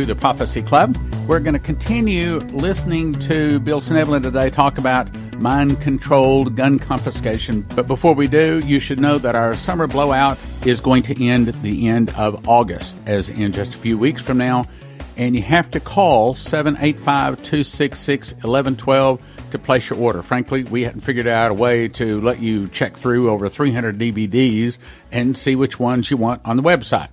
to the Prophecy Club. We're going to continue listening to Bill Schnoebelen today talk about mind controlled gun confiscation. But before we do, you should know that our summer blowout is going to end at the end of August, as in just a few weeks from now. And you have to call 785 266 1112 to place your order. Frankly, we hadn't figured out a way to let you check through over 300 DVDs and see which ones you want on the website.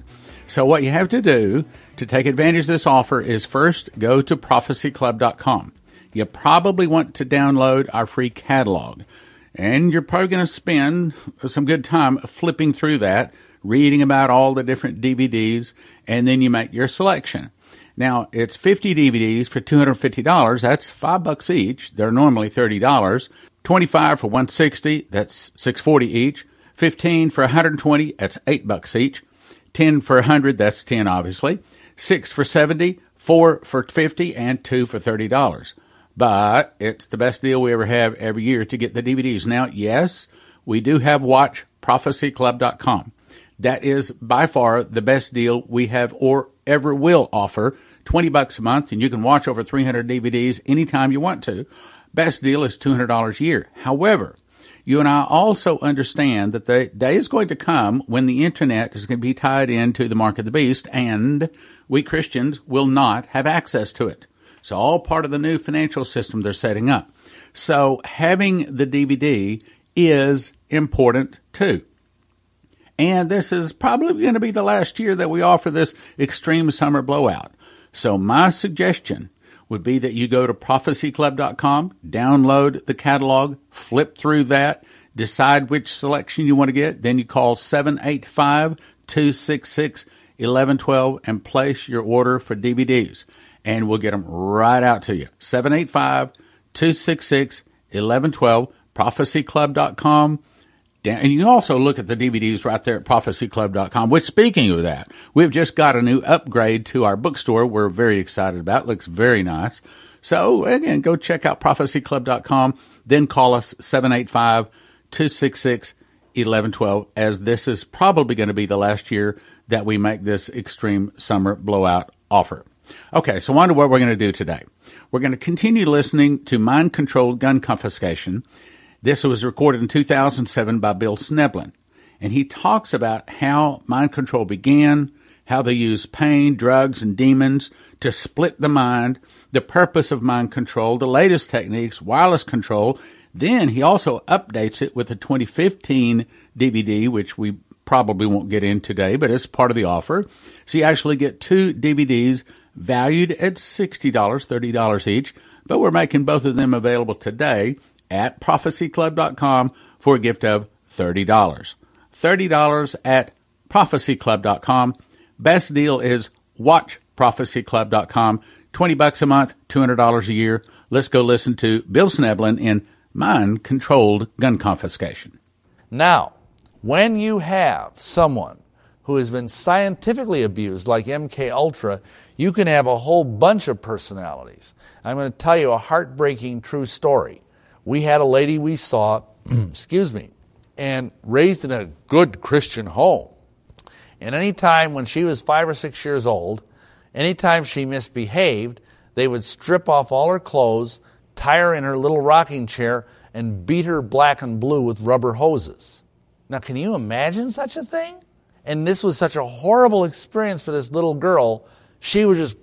So, what you have to do to take advantage of this offer is first go to prophecyclub.com. You probably want to download our free catalog, and you're probably going to spend some good time flipping through that, reading about all the different DVDs, and then you make your selection. Now, it's 50 DVDs for $250. That's 5 bucks each. They're normally $30. 25 for 160, that's 640 each. 15 for 120, that's 8 bucks each. 10 for 100, that's 10 obviously. 6 for 70, 4 for 50 and 2 for $30. But it's the best deal we ever have every year to get the DVDs. Now, yes, we do have watchprophecyclub.com. That is by far the best deal we have or ever will offer 20 bucks a month and you can watch over 300 DVDs anytime you want to. Best deal is $200 a year. However, you and I also understand that the day is going to come when the internet is going to be tied into the mark of the beast and we Christians will not have access to it. It's all part of the new financial system they're setting up. So having the DVD is important too. And this is probably going to be the last year that we offer this extreme summer blowout. So my suggestion would be that you go to prophecyclub.com, download the catalog, flip through that, decide which selection you want to get, then you call 785 266 1112 and place your order for DVDs. And we'll get them right out to you. 785 266 1112, prophecyclub.com and you also look at the DVDs right there at prophecyclub.com, which speaking of that, we've just got a new upgrade to our bookstore we're very excited about. It looks very nice. So again, go check out prophecyclub.com, then call us 785 266 1112 as this is probably going to be the last year that we make this extreme summer blowout offer. Okay, so on to what we're going to do today. We're going to continue listening to mind controlled gun confiscation this was recorded in 2007 by Bill Schnoebelen. And he talks about how mind control began, how they use pain, drugs, and demons to split the mind, the purpose of mind control, the latest techniques, wireless control. Then he also updates it with a 2015 DVD, which we probably won't get in today, but it's part of the offer. So you actually get two DVDs valued at $60, $30 each, but we're making both of them available today at prophecyclub.com for a gift of $30. $30 at prophecyclub.com. Best deal is watchprophecyclub.com. 20 bucks a month, $200 a year. Let's go listen to Bill Schnoebelen in Mind Controlled Gun Confiscation. Now, when you have someone who has been scientifically abused like MK Ultra, you can have a whole bunch of personalities. I'm going to tell you a heartbreaking true story we had a lady we saw, excuse me, and raised in a good Christian home. And any time when she was five or six years old, anytime she misbehaved, they would strip off all her clothes, tie her in her little rocking chair, and beat her black and blue with rubber hoses. Now, can you imagine such a thing? And this was such a horrible experience for this little girl, she would just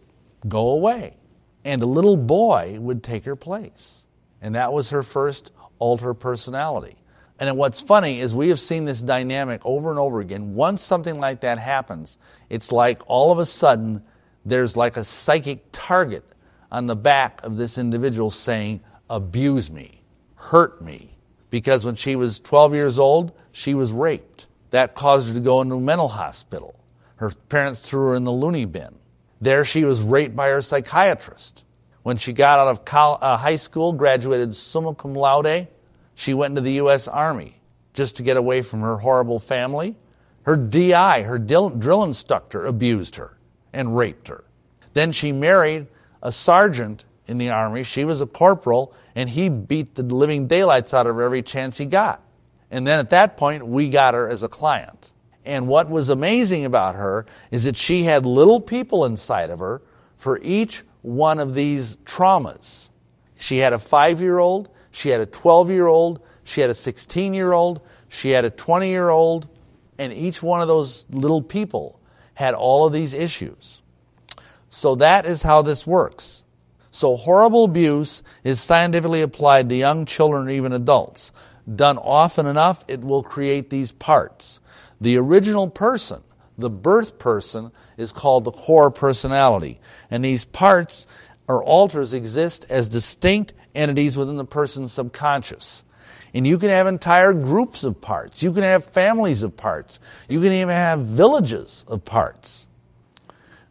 go away. And a little boy would take her place. And that was her first alter personality. And what's funny is we have seen this dynamic over and over again. Once something like that happens, it's like all of a sudden there's like a psychic target on the back of this individual saying, abuse me, hurt me. Because when she was 12 years old, she was raped. That caused her to go into a mental hospital. Her parents threw her in the loony bin. There she was raped by her psychiatrist. When she got out of uh, high school, graduated summa cum laude, she went into the U.S. Army just to get away from her horrible family. Her DI, her drill instructor, abused her and raped her. Then she married a sergeant in the Army. She was a corporal, and he beat the living daylights out of her every chance he got. And then at that point, we got her as a client. And what was amazing about her is that she had little people inside of her for each one of these traumas. She had a five year old, she had a 12 year old, she had a 16 year old, she had a 20 year old, and each one of those little people had all of these issues. So that is how this works. So horrible abuse is scientifically applied to young children or even adults. Done often enough, it will create these parts. The original person, the birth person, is called the core personality. And these parts or alters exist as distinct entities within the person's subconscious. And you can have entire groups of parts. You can have families of parts. You can even have villages of parts.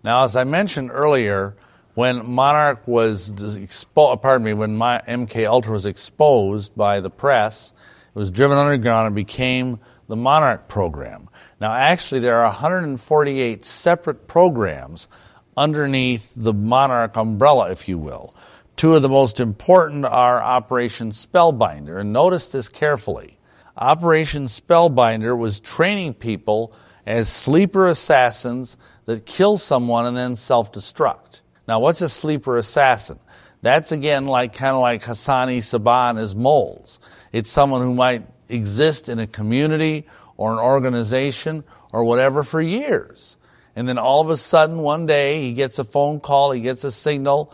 Now, as I mentioned earlier, when Monarch was exposed, uh, pardon me, when my MK Ultra was exposed by the press, it was driven underground and became the Monarch program. Now, actually, there are 148 separate programs underneath the Monarch umbrella, if you will. Two of the most important are Operation Spellbinder, and notice this carefully. Operation Spellbinder was training people as sleeper assassins that kill someone and then self destruct. Now, what's a sleeper assassin? That's again like kind of like Hassan-i Sabbah as moles. It's someone who might exist in a community or an organization or whatever for years. And then all of a sudden, one day, he gets a phone call, he gets a signal,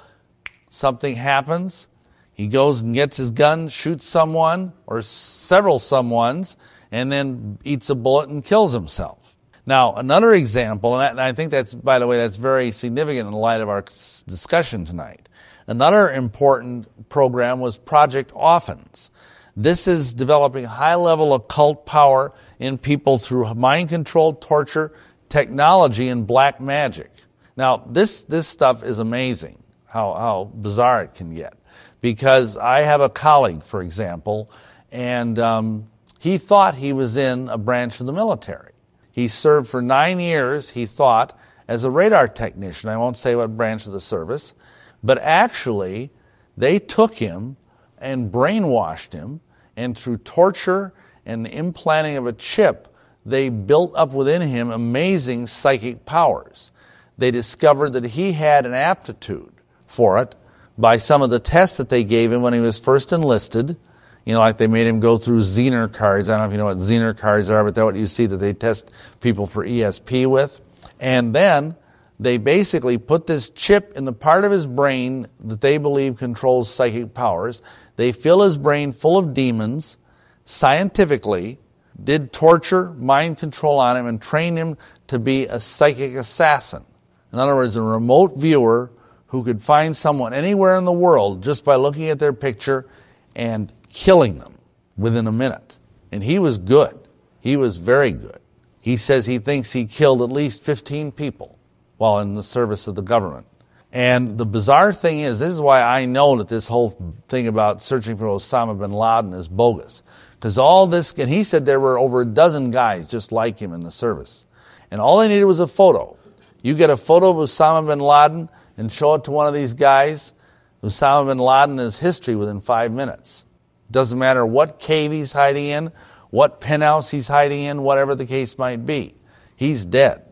something happens. He goes and gets his gun, shoots someone or several someones, and then eats a bullet and kills himself. Now, another example, and, I think that's, by the way, that's very significant in the light of our discussion tonight. Another important program was Project Often. This is developing high level occult power in people through mind control, torture, technology, and black magic. Now, this, this stuff is amazing, how, how bizarre it can get. Because I have a colleague, for example, and um, he thought he was in a branch of the military. He served for nine years, he thought, as a radar technician. I won't say what branch of the service, but actually, they took him and brainwashed him, and through torture and the implanting of a chip, they built up within him amazing psychic powers. They discovered that he had an aptitude for it by some of the tests that they gave him when he was first enlisted you know, like they made him go through Zener cards. I don't know if you know what Zener cards are, but that's what you see that they test people for ESP with. And then they basically put this chip in the part of his brain that they believe controls psychic powers. They fill his brain full of demons scientifically, did torture, mind control on him, and trained him to be a psychic assassin. In other words, a remote viewer who could find someone anywhere in the world just by looking at their picture and killing them within a minute. And he was good. He was very good. He says he thinks he killed at least 15 people while in the service of the government. And the bizarre thing is, this is why I know that this whole thing about searching for Osama bin Laden is bogus. Because all this, and he said there were over a dozen guys just like him in the service. And all they needed was a photo. You get a photo of Osama bin Laden and show it to one of these guys, Osama bin Laden is history within five minutes. Doesn't matter what cave he's hiding in, what penthouse he's hiding in, whatever the case might be. He's dead.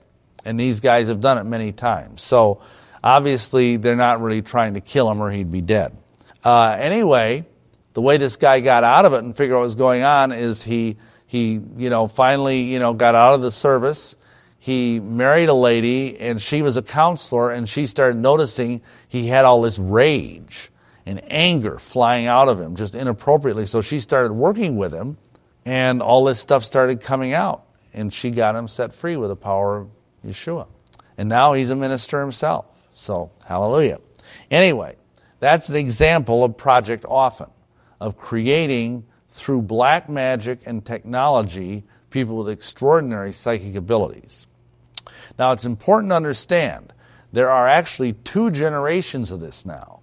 And these guys have done it many times. So obviously, they're not really trying to kill him or he'd be dead. Uh, anyway, the way this guy got out of it and figured out what was going on is he, he, you know, finally, you know, got out of the service. He married a lady and she was a counselor and she started noticing he had all this rage and anger flying out of him just inappropriately. So she started working with him, and all this stuff started coming out. And she got him set free with the power of Yeshua. And now he's a minister himself. So, hallelujah. Anyway, that's an example of Project Often, of creating through black magic and technology people with extraordinary psychic abilities. Now, it's important to understand there are actually two generations of this now.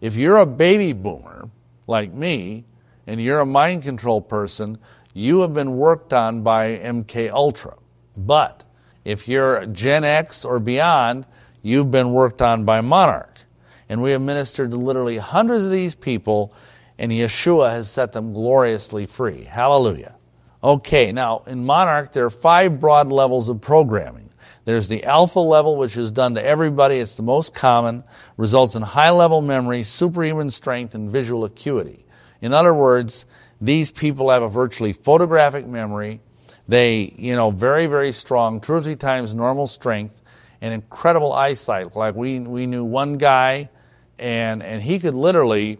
If you're a baby boomer like me and you're a mind control person, you have been worked on by MK Ultra. But if you're Gen X or beyond, you've been worked on by Monarch. And we have ministered to literally hundreds of these people, and Yeshua has set them gloriously free. Hallelujah. Okay, now in Monarch, there are five broad levels of programming. There's the alpha level, which is done to everybody. It's the most common, results in high level memory, superhuman strength, and visual acuity. In other words, these people have a virtually photographic memory. They, you know, very, very strong, two or three times normal strength, and incredible eyesight. Like we, we knew one guy, and, and he could literally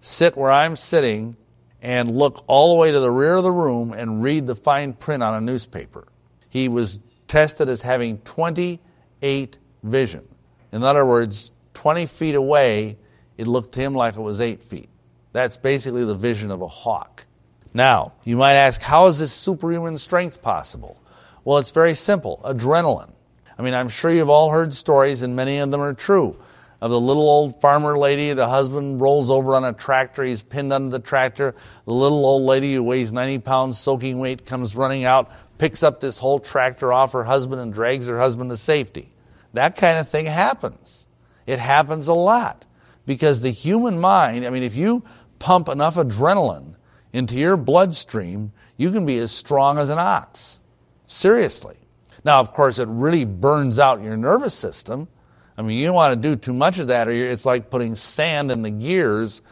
sit where I'm sitting and look all the way to the rear of the room and read the fine print on a newspaper. He was tested as having 28 vision. In other words, 20 feet away, it looked to him like it was 8 feet. That's basically the vision of a hawk. Now, you might ask, how is this superhuman strength possible? Well, it's very simple adrenaline. I mean, I'm sure you've all heard stories, and many of them are true, of the little old farmer lady, the husband rolls over on a tractor, he's pinned under the tractor. The little old lady who weighs 90 pounds soaking weight comes running out, picks up this whole tractor off her husband, and drags her husband to safety. That kind of thing happens. It happens a lot because the human mind, I mean, if you pump enough adrenaline into your bloodstream, you can be as strong as an ox. Seriously. Now, of course, it really burns out your nervous system. I mean, you don't want to do too much of that, or it's like putting sand in the gears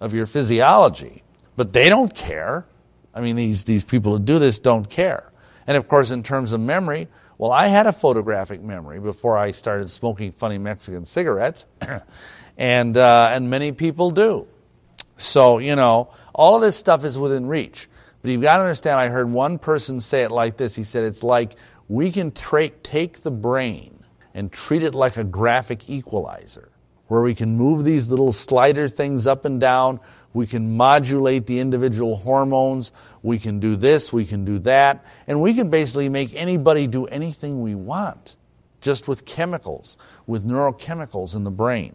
of your physiology. But they don't care. I mean, these, these people who do this don't care. And of course, in terms of memory, well, I had a photographic memory before I started smoking funny Mexican cigarettes, and, uh, and many people do. So, you know, all of this stuff is within reach. But you've got to understand, I heard one person say it like this. He said, it's like we can tra- take the brain and treat it like a graphic equalizer, where we can move these little slider things up and down. We can modulate the individual hormones. We can do this, we can do that. And we can basically make anybody do anything we want, just with chemicals, with neurochemicals in the brain.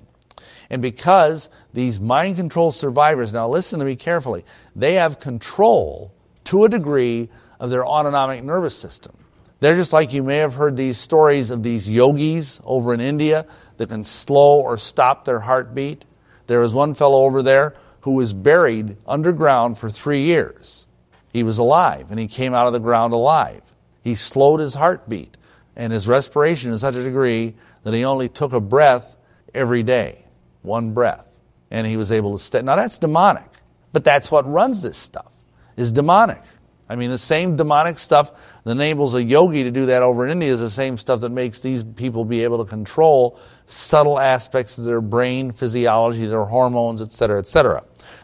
And because these mind control survivors, now listen to me carefully, they have control to a degree of their autonomic nervous system. They're just like you may have heard these stories of these yogis over in India that can slow or stop their heartbeat. There was one fellow over there who was buried underground for three years. He was alive and he came out of the ground alive. He slowed his heartbeat and his respiration to such a degree that he only took a breath every day one breath. And he was able to stay. Now that's demonic, but that's what runs this stuff, is demonic. I mean, the same demonic stuff that enables a yogi to do that over in India is the same stuff that makes these people be able to control subtle aspects of their brain, physiology, their hormones, etc., etc.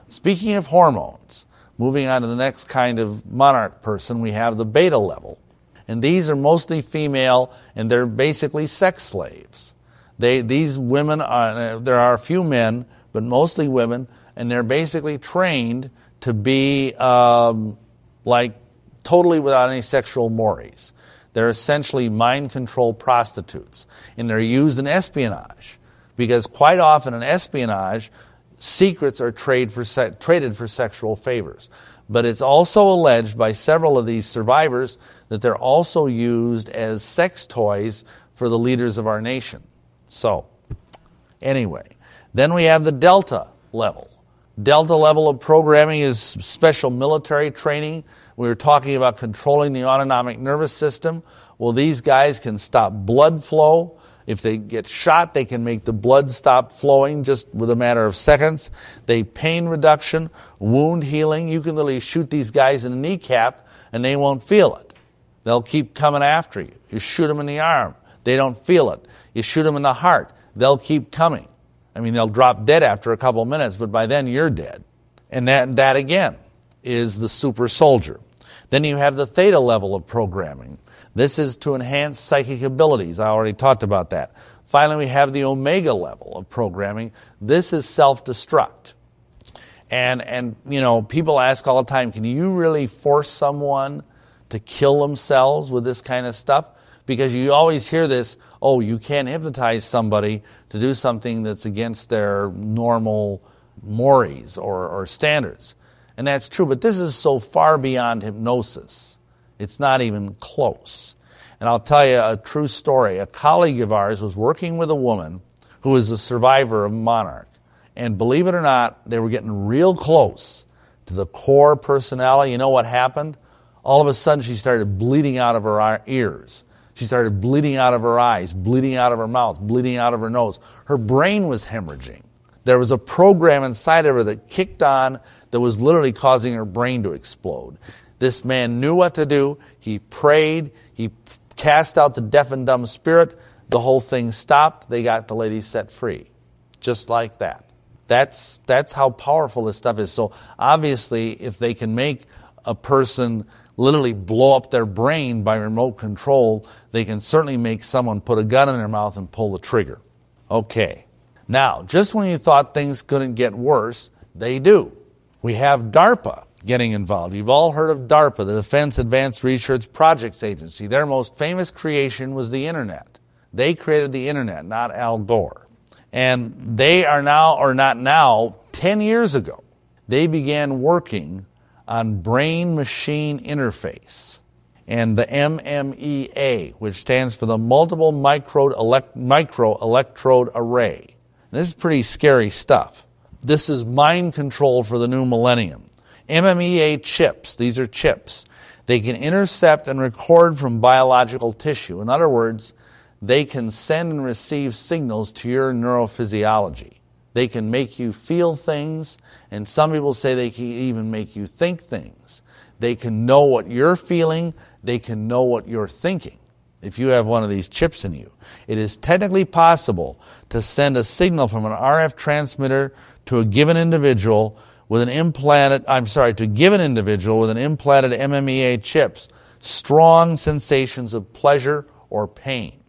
Speaking of hormones, moving on to the next kind of monarch person, we have the beta level. And these are mostly female, and they're basically sex slaves. They, these women, are, there are a few men, but mostly women, and they're basically trained to be um, like totally without any sexual mores. They're essentially mind control prostitutes, and they're used in espionage because quite often in espionage, secrets are trade for se- traded for sexual favors. But it's also alleged by several of these survivors that they're also used as sex toys for the leaders of our nation. So, anyway, then we have the Delta level. Delta level of programming is special military training. We were talking about controlling the autonomic nervous system. Well, these guys can stop blood flow. If they get shot, they can make the blood stop flowing just with a matter of seconds. They pain reduction, wound healing. You can literally shoot these guys in the kneecap and they won't feel it. They'll keep coming after you. You shoot them in the arm. They don't feel it. You shoot them in the heart, they'll keep coming. I mean, they'll drop dead after a couple minutes, but by then you're dead. And that, that again is the super soldier. Then you have the theta level of programming. This is to enhance psychic abilities. I already talked about that. Finally, we have the omega level of programming. This is self destruct. And, and, you know, people ask all the time, can you really force someone to kill themselves with this kind of stuff? because you always hear this oh, you can't hypnotize somebody to do something that's against their normal mores or, or standards. And that's true, but this is so far beyond hypnosis. It's not even close. And I'll tell you a true story. A colleague of ours was working with a woman who was a survivor of Monarch. And believe it or not, they were getting real close to the core personality. You know what happened? All of a sudden, she started bleeding out of her ears She started bleeding out of her eyes, bleeding out of her mouth, bleeding out of her nose. Her brain was hemorrhaging. There was a program inside of her that kicked on that was literally causing her brain to explode. This man knew what to do. He prayed. He cast out the deaf and dumb spirit. The whole thing stopped. They got the lady set free. Just like that. That's, that's how powerful this stuff is. So obviously, if they can make a person literally blow up their brain by remote control, they can certainly make someone put a gun in their mouth and pull the trigger. Okay. Now, just when you thought things couldn't get worse, they do. We have DARPA getting involved. You've all heard of DARPA, the Defense Advanced Research Projects Agency. Their most famous creation was the Internet. They created the Internet, not Al Gore. And they are now, or not now, 10 years ago, they began working on brain machine interface and the MMEA, which stands for the Multiple Micro, Electrode Array. This is pretty scary stuff. This is mind control for the new millennium. MMEA chips, these are chips. They can intercept and record from biological tissue. In other words, they can send and receive signals to your neurophysiology. They can make you feel things, and some people say they can even make you think things. They can know what you're feeling, they can know what you're thinking if you have one of these chips in you. It is technically possible to send a signal from an RF transmitter to a given individual with an implanted, I'm sorry, to give individual with an implanted MMEA chips strong sensations of pleasure or pain.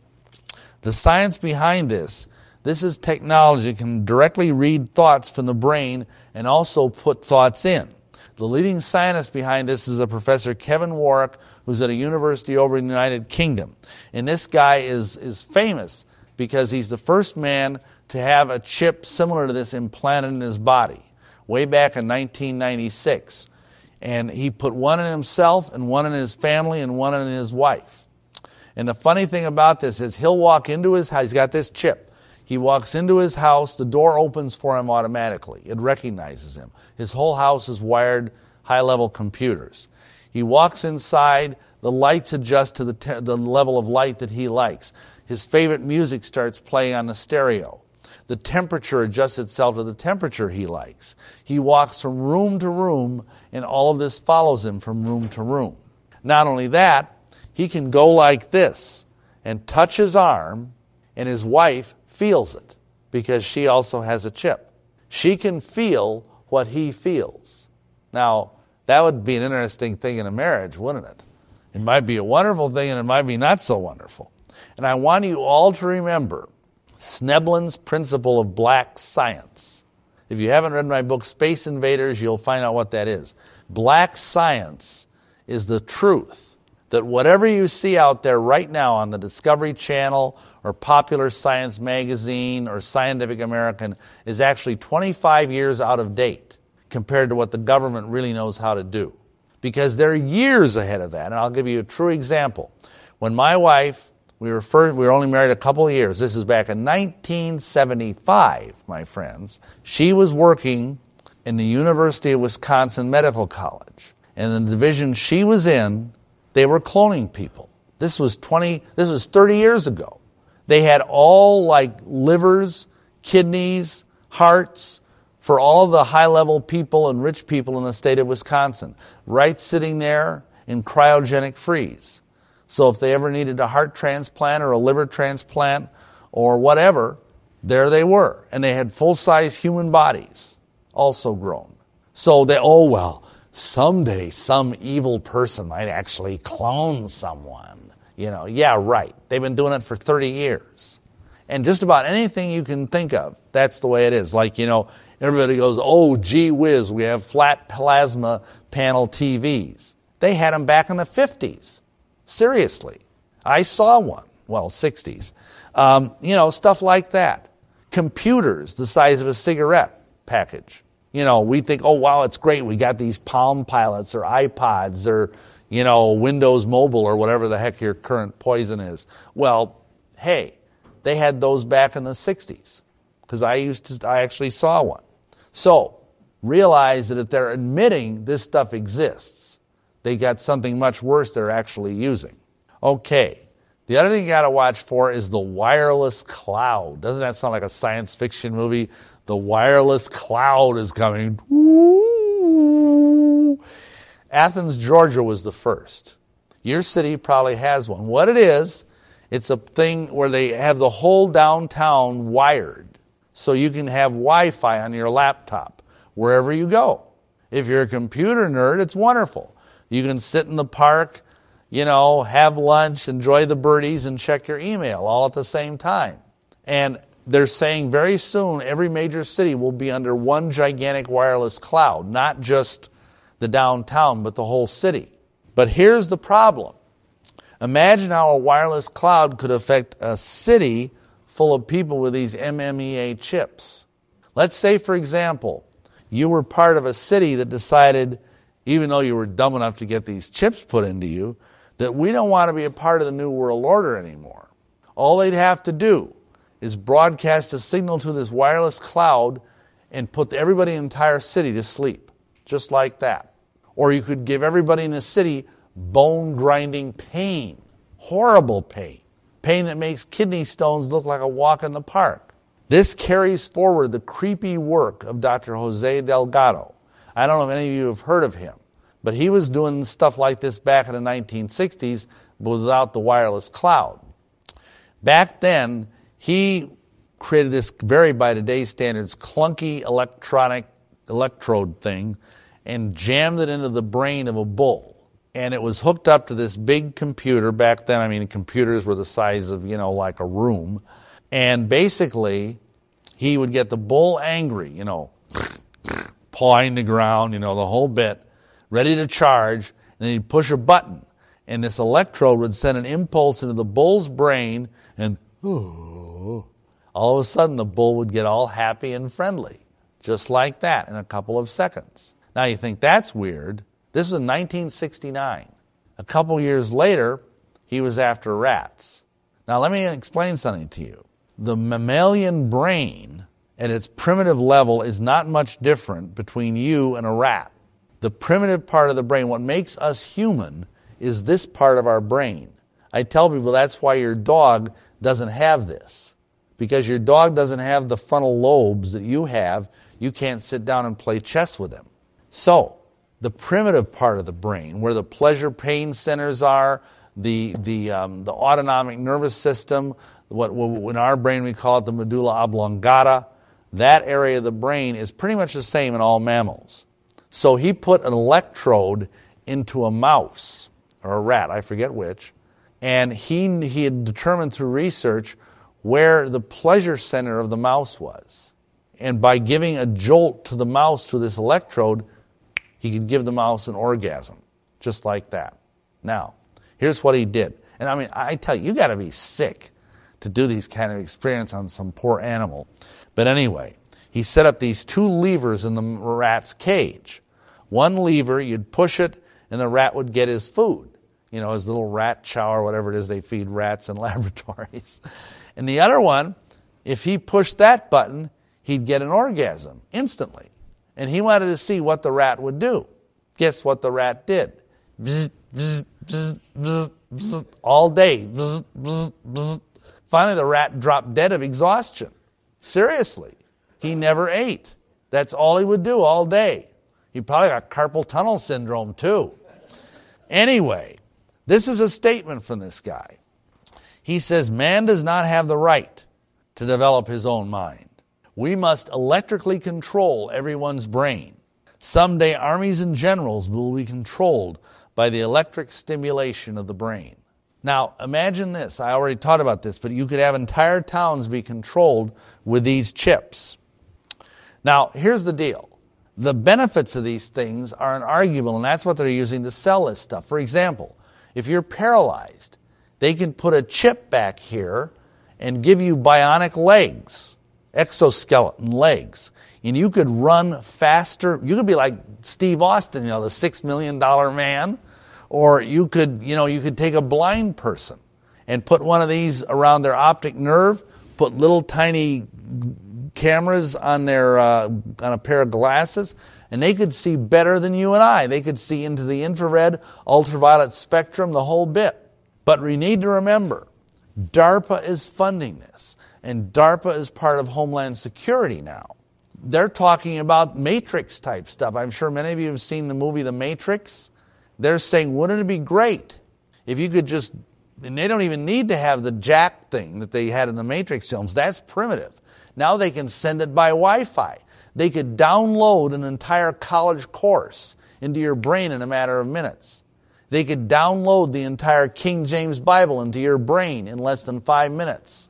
The science behind this, this is technology can directly read thoughts from the brain and also put thoughts in. The leading scientist behind this is a professor Kevin Warwick, who's at a university over in the United Kingdom. And this guy is, is famous because he's the first man to have a chip similar to this implanted in his body way back in 1996. And he put one in himself and one in his family and one in his wife. And the funny thing about this is he'll walk into his house, he's got this chip. He walks into his house, the door opens for him automatically. It recognizes him. His whole house is wired high level computers. He walks inside, the lights adjust to the, te- the level of light that he likes. His favorite music starts playing on the stereo. The temperature adjusts itself to the temperature he likes. He walks from room to room, and all of this follows him from room to room. Not only that, he can go like this and touch his arm, and his wife feels it because she also has a chip. She can feel what he feels. Now, that would be an interesting thing in a marriage, wouldn't it? It might be a wonderful thing and it might be not so wonderful. And I want you all to remember Schnoebelen's principle of black science. If you haven't read my book, Space Invaders, you'll find out what that is. Black science is the truth that whatever you see out there right now on the Discovery Channel or Popular Science Magazine or Scientific American is actually 25 years out of date compared to what the government really knows how to do. Because they're years ahead of that. And I'll give you a true example. When my wife, we were, first, we were only married a couple of years, this is back in 1975, my friends, she was working in the University of Wisconsin Medical College. And the division she was in, they were cloning people. This was 20, this was 30 years ago. They had all like livers, kidneys, hearts for all the high level people and rich people in the state of Wisconsin, right sitting there in cryogenic freeze. So if they ever needed a heart transplant or a liver transplant or whatever, there they were. And they had full size human bodies, also grown. So they, oh well, someday some evil person might actually clone someone. You know, yeah, right. They've been doing it for 30 years. And just about anything you can think of, that's the way it is. Like, you know, everybody goes, oh, gee whiz, we have flat plasma panel TVs. They had them back in the 50s. Seriously. I saw one. Well, 60s. Um, you know, stuff like that. Computers the size of a cigarette package. You know, we think, oh, wow, it's great. We got these Palm Pilots or iPods or you know, Windows Mobile or whatever the heck your current poison is. Well, hey, they had those back in the 60s because I used to, I actually saw one. So, realize that if they're admitting this stuff exists, they got something much worse they're actually using. Okay, The other thing you got to watch for is the wireless cloud. Doesn't that sound like a science fiction movie? The wireless cloud is coming. Athens, Georgia was the first. Your city probably has one. What it is, it's a thing where they have the whole downtown wired so you can have Wi Fi on your laptop wherever you go. If you're a computer nerd, it's wonderful. You can sit in the park, you know, have lunch, enjoy the birdies, and check your email all at the same time. And they're saying very soon every major city will be under one gigantic wireless cloud, not just the downtown, but the whole city. But here's the problem imagine how a wireless cloud could affect a city full of people with these MMEA chips. Let's say, for example, you were part of a city that decided, even though you were dumb enough to get these chips put into you, that we don't want to be a part of the New World Order anymore. All they'd have to do is broadcast a signal to this wireless cloud and put everybody in the entire city to sleep, just like that. Or you could give everybody in the city bone grinding pain, horrible pain, pain that makes kidney stones look like a walk in the park. This carries forward the creepy work of Dr. Jose Delgado. I don't know if any of you have heard of him, but he was doing stuff like this back in the 1960s without the wireless cloud. Back then, he created this very, by today's standards, clunky electronic electrode thing and jammed it into the brain of a bull. And it was hooked up to this big computer. Back then, I mean, computers were the size of, you know, like a room. And basically, he would get the bull angry, you know, pawing the ground, you know, the whole bit, ready to charge. And then he'd push a button. And this electrode would send an impulse into the bull's brain, and all of a sudden the bull would get all happy and friendly, just like that in a couple of seconds. Now you think that's weird. This was in 1969. A couple years later, he was after rats. Now let me explain something to you. The mammalian brain at its primitive level is not much different between you and a rat. The primitive part of the brain, what makes us human, is this part of our brain. I tell people that's why your dog doesn't have this. Because your dog doesn't have the frontal lobes that you have, you can't sit down and play chess with him. So, the primitive part of the brain, where the pleasure pain centers are, the, the, um, the autonomic nervous system, what, what in our brain we call it the medulla oblongata, that area of the brain is pretty much the same in all mammals. So he put an electrode into a mouse or a rat, I forget which, and he, he had determined through research where the pleasure center of the mouse was. And by giving a jolt to the mouse through this electrode, he could give the mouse an orgasm, just like that. Now, here's what he did. And I mean, I tell you, you got to be sick to do these kind of experiments on some poor animal. But anyway, he set up these two levers in the rat's cage. One lever, you'd push it, and the rat would get his food. You know, his little rat chow or whatever it is they feed rats in laboratories. And the other one, if he pushed that button, he'd get an orgasm instantly and he wanted to see what the rat would do. Guess what the rat did? all day. Finally, the rat dropped dead of exhaustion. Seriously. He never ate. That's all he would do all day. He probably got carpal tunnel syndrome too. Anyway, this is a statement from this guy. He says, Man does not have the right to develop his own mind. We must electrically control everyone's brain. Someday, armies and generals will be controlled by the electric stimulation of the brain. Now, imagine this. I already taught about this, but you could have entire towns be controlled with these chips. Now, here's the deal. The benefits of these things are inarguable, and that's what they're using to sell this stuff. For example, if you're paralyzed, they can put a chip back here and give you bionic legs exoskeleton legs. And you could run faster. You could be like Steve Austin, you know, the six million dollar man. Or you could, you know, you could take a blind person and put one of these around their optic nerve, put little tiny cameras on their uh, on a pair of glasses, and they could see better than you and I. They could see into the infrared, ultraviolet spectrum, the whole bit. But we need to remember DARPA is funding this, and DARPA is part of Homeland Security now. They're talking about Matrix type stuff. I'm sure many of you have seen the movie The Matrix. They're saying, wouldn't it be great if you could just, and they don't even need to have the jack thing that they had in the Matrix films. That's primitive. Now they can send it by Wi Fi. They could download an entire college course into your brain in a matter of minutes. They could download the entire King James Bible into your brain in less than five minutes.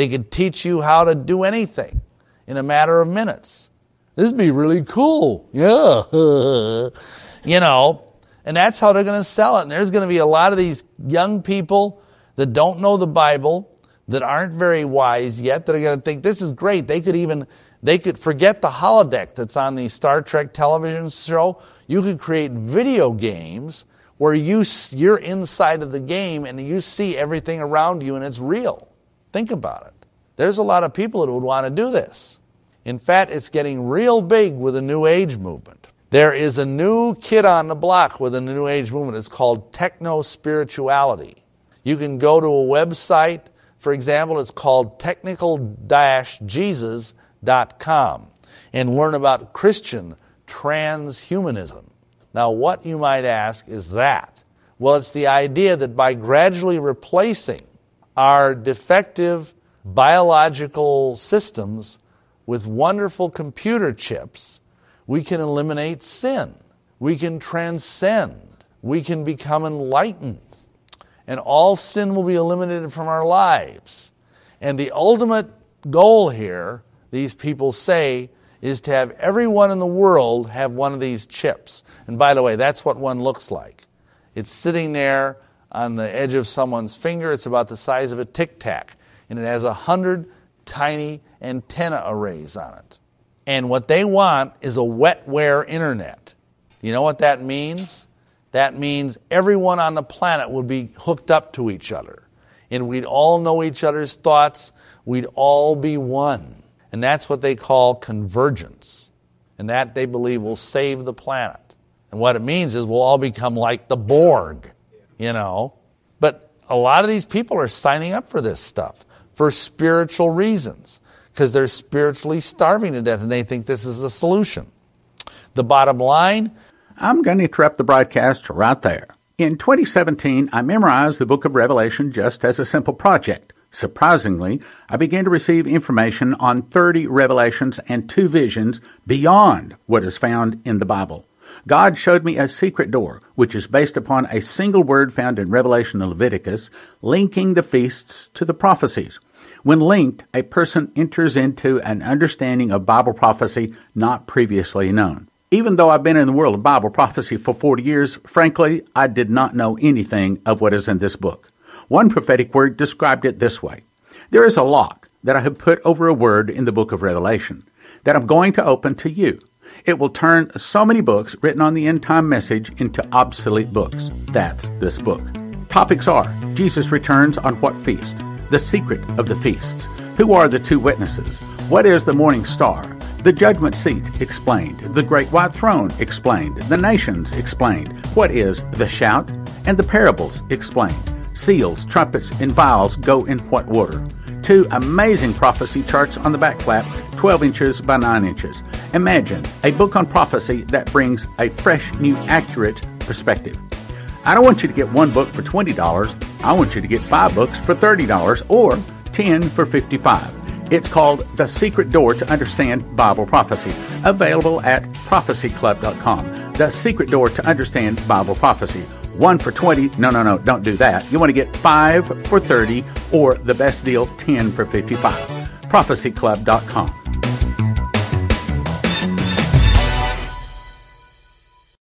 They could teach you how to do anything in a matter of minutes. This would be really cool. Yeah. you know, and that's how they're going to sell it. And there's going to be a lot of these young people that don't know the Bible, that aren't very wise yet, that are going to think this is great. They could even they could forget the holodeck that's on the Star Trek television show. You could create video games where you, you're inside of the game and you see everything around you and it's real. Think about it. There's a lot of people that would want to do this. In fact, it's getting real big with the New Age movement. There is a new kid on the block with the New Age movement. It's called techno spirituality. You can go to a website, for example, it's called technical jesus.com and learn about Christian transhumanism. Now, what you might ask is that? Well, it's the idea that by gradually replacing our defective biological systems with wonderful computer chips, we can eliminate sin. We can transcend. We can become enlightened. And all sin will be eliminated from our lives. And the ultimate goal here, these people say, is to have everyone in the world have one of these chips. And by the way, that's what one looks like. It's sitting there on the edge of someone's finger. It's about the size of a tic tac. And it has a hundred tiny antenna arrays on it. And what they want is a wetware internet. You know what that means? That means everyone on the planet would be hooked up to each other. And we'd all know each other's thoughts. We'd all be one. And that's what they call convergence. And that they believe will save the planet. And what it means is we'll all become like the Borg, you know. But a lot of these people are signing up for this stuff for spiritual reasons because they're spiritually starving to death and they think this is the solution. The bottom line I'm going to interrupt the broadcast right there. In 2017, I memorized the book of Revelation just as a simple project. Surprisingly, I began to receive information on 30 revelations and two visions beyond what is found in the Bible. God showed me a secret door, which is based upon a single word found in Revelation and Leviticus, linking the feasts to the prophecies. When linked, a person enters into an understanding of Bible prophecy not previously known. Even though I've been in the world of Bible prophecy for 40 years, frankly, I did not know anything of what is in this book. One prophetic word described it this way There is a lock that I have put over a word in the book of Revelation that I'm going to open to you. It will turn so many books written on the end time message into obsolete books. That's this book. Topics are Jesus returns on what feast? The secret of the feasts. Who are the two witnesses? What is the morning star? The judgment seat explained. The great white throne explained. The nations explained. What is the shout? And the parables explained seals, trumpets, and vials go in what order. Two amazing prophecy charts on the back flap, 12 inches by 9 inches. Imagine a book on prophecy that brings a fresh, new, accurate perspective. I don't want you to get one book for $20. I want you to get five books for $30 or 10 for 55. It's called The Secret Door to Understand Bible Prophecy, available at prophecyclub.com. The Secret Door to Understand Bible Prophecy one for 20. No, no, no, don't do that. You want to get five for 30 or the best deal, 10 for 55. Prophecyclub.com.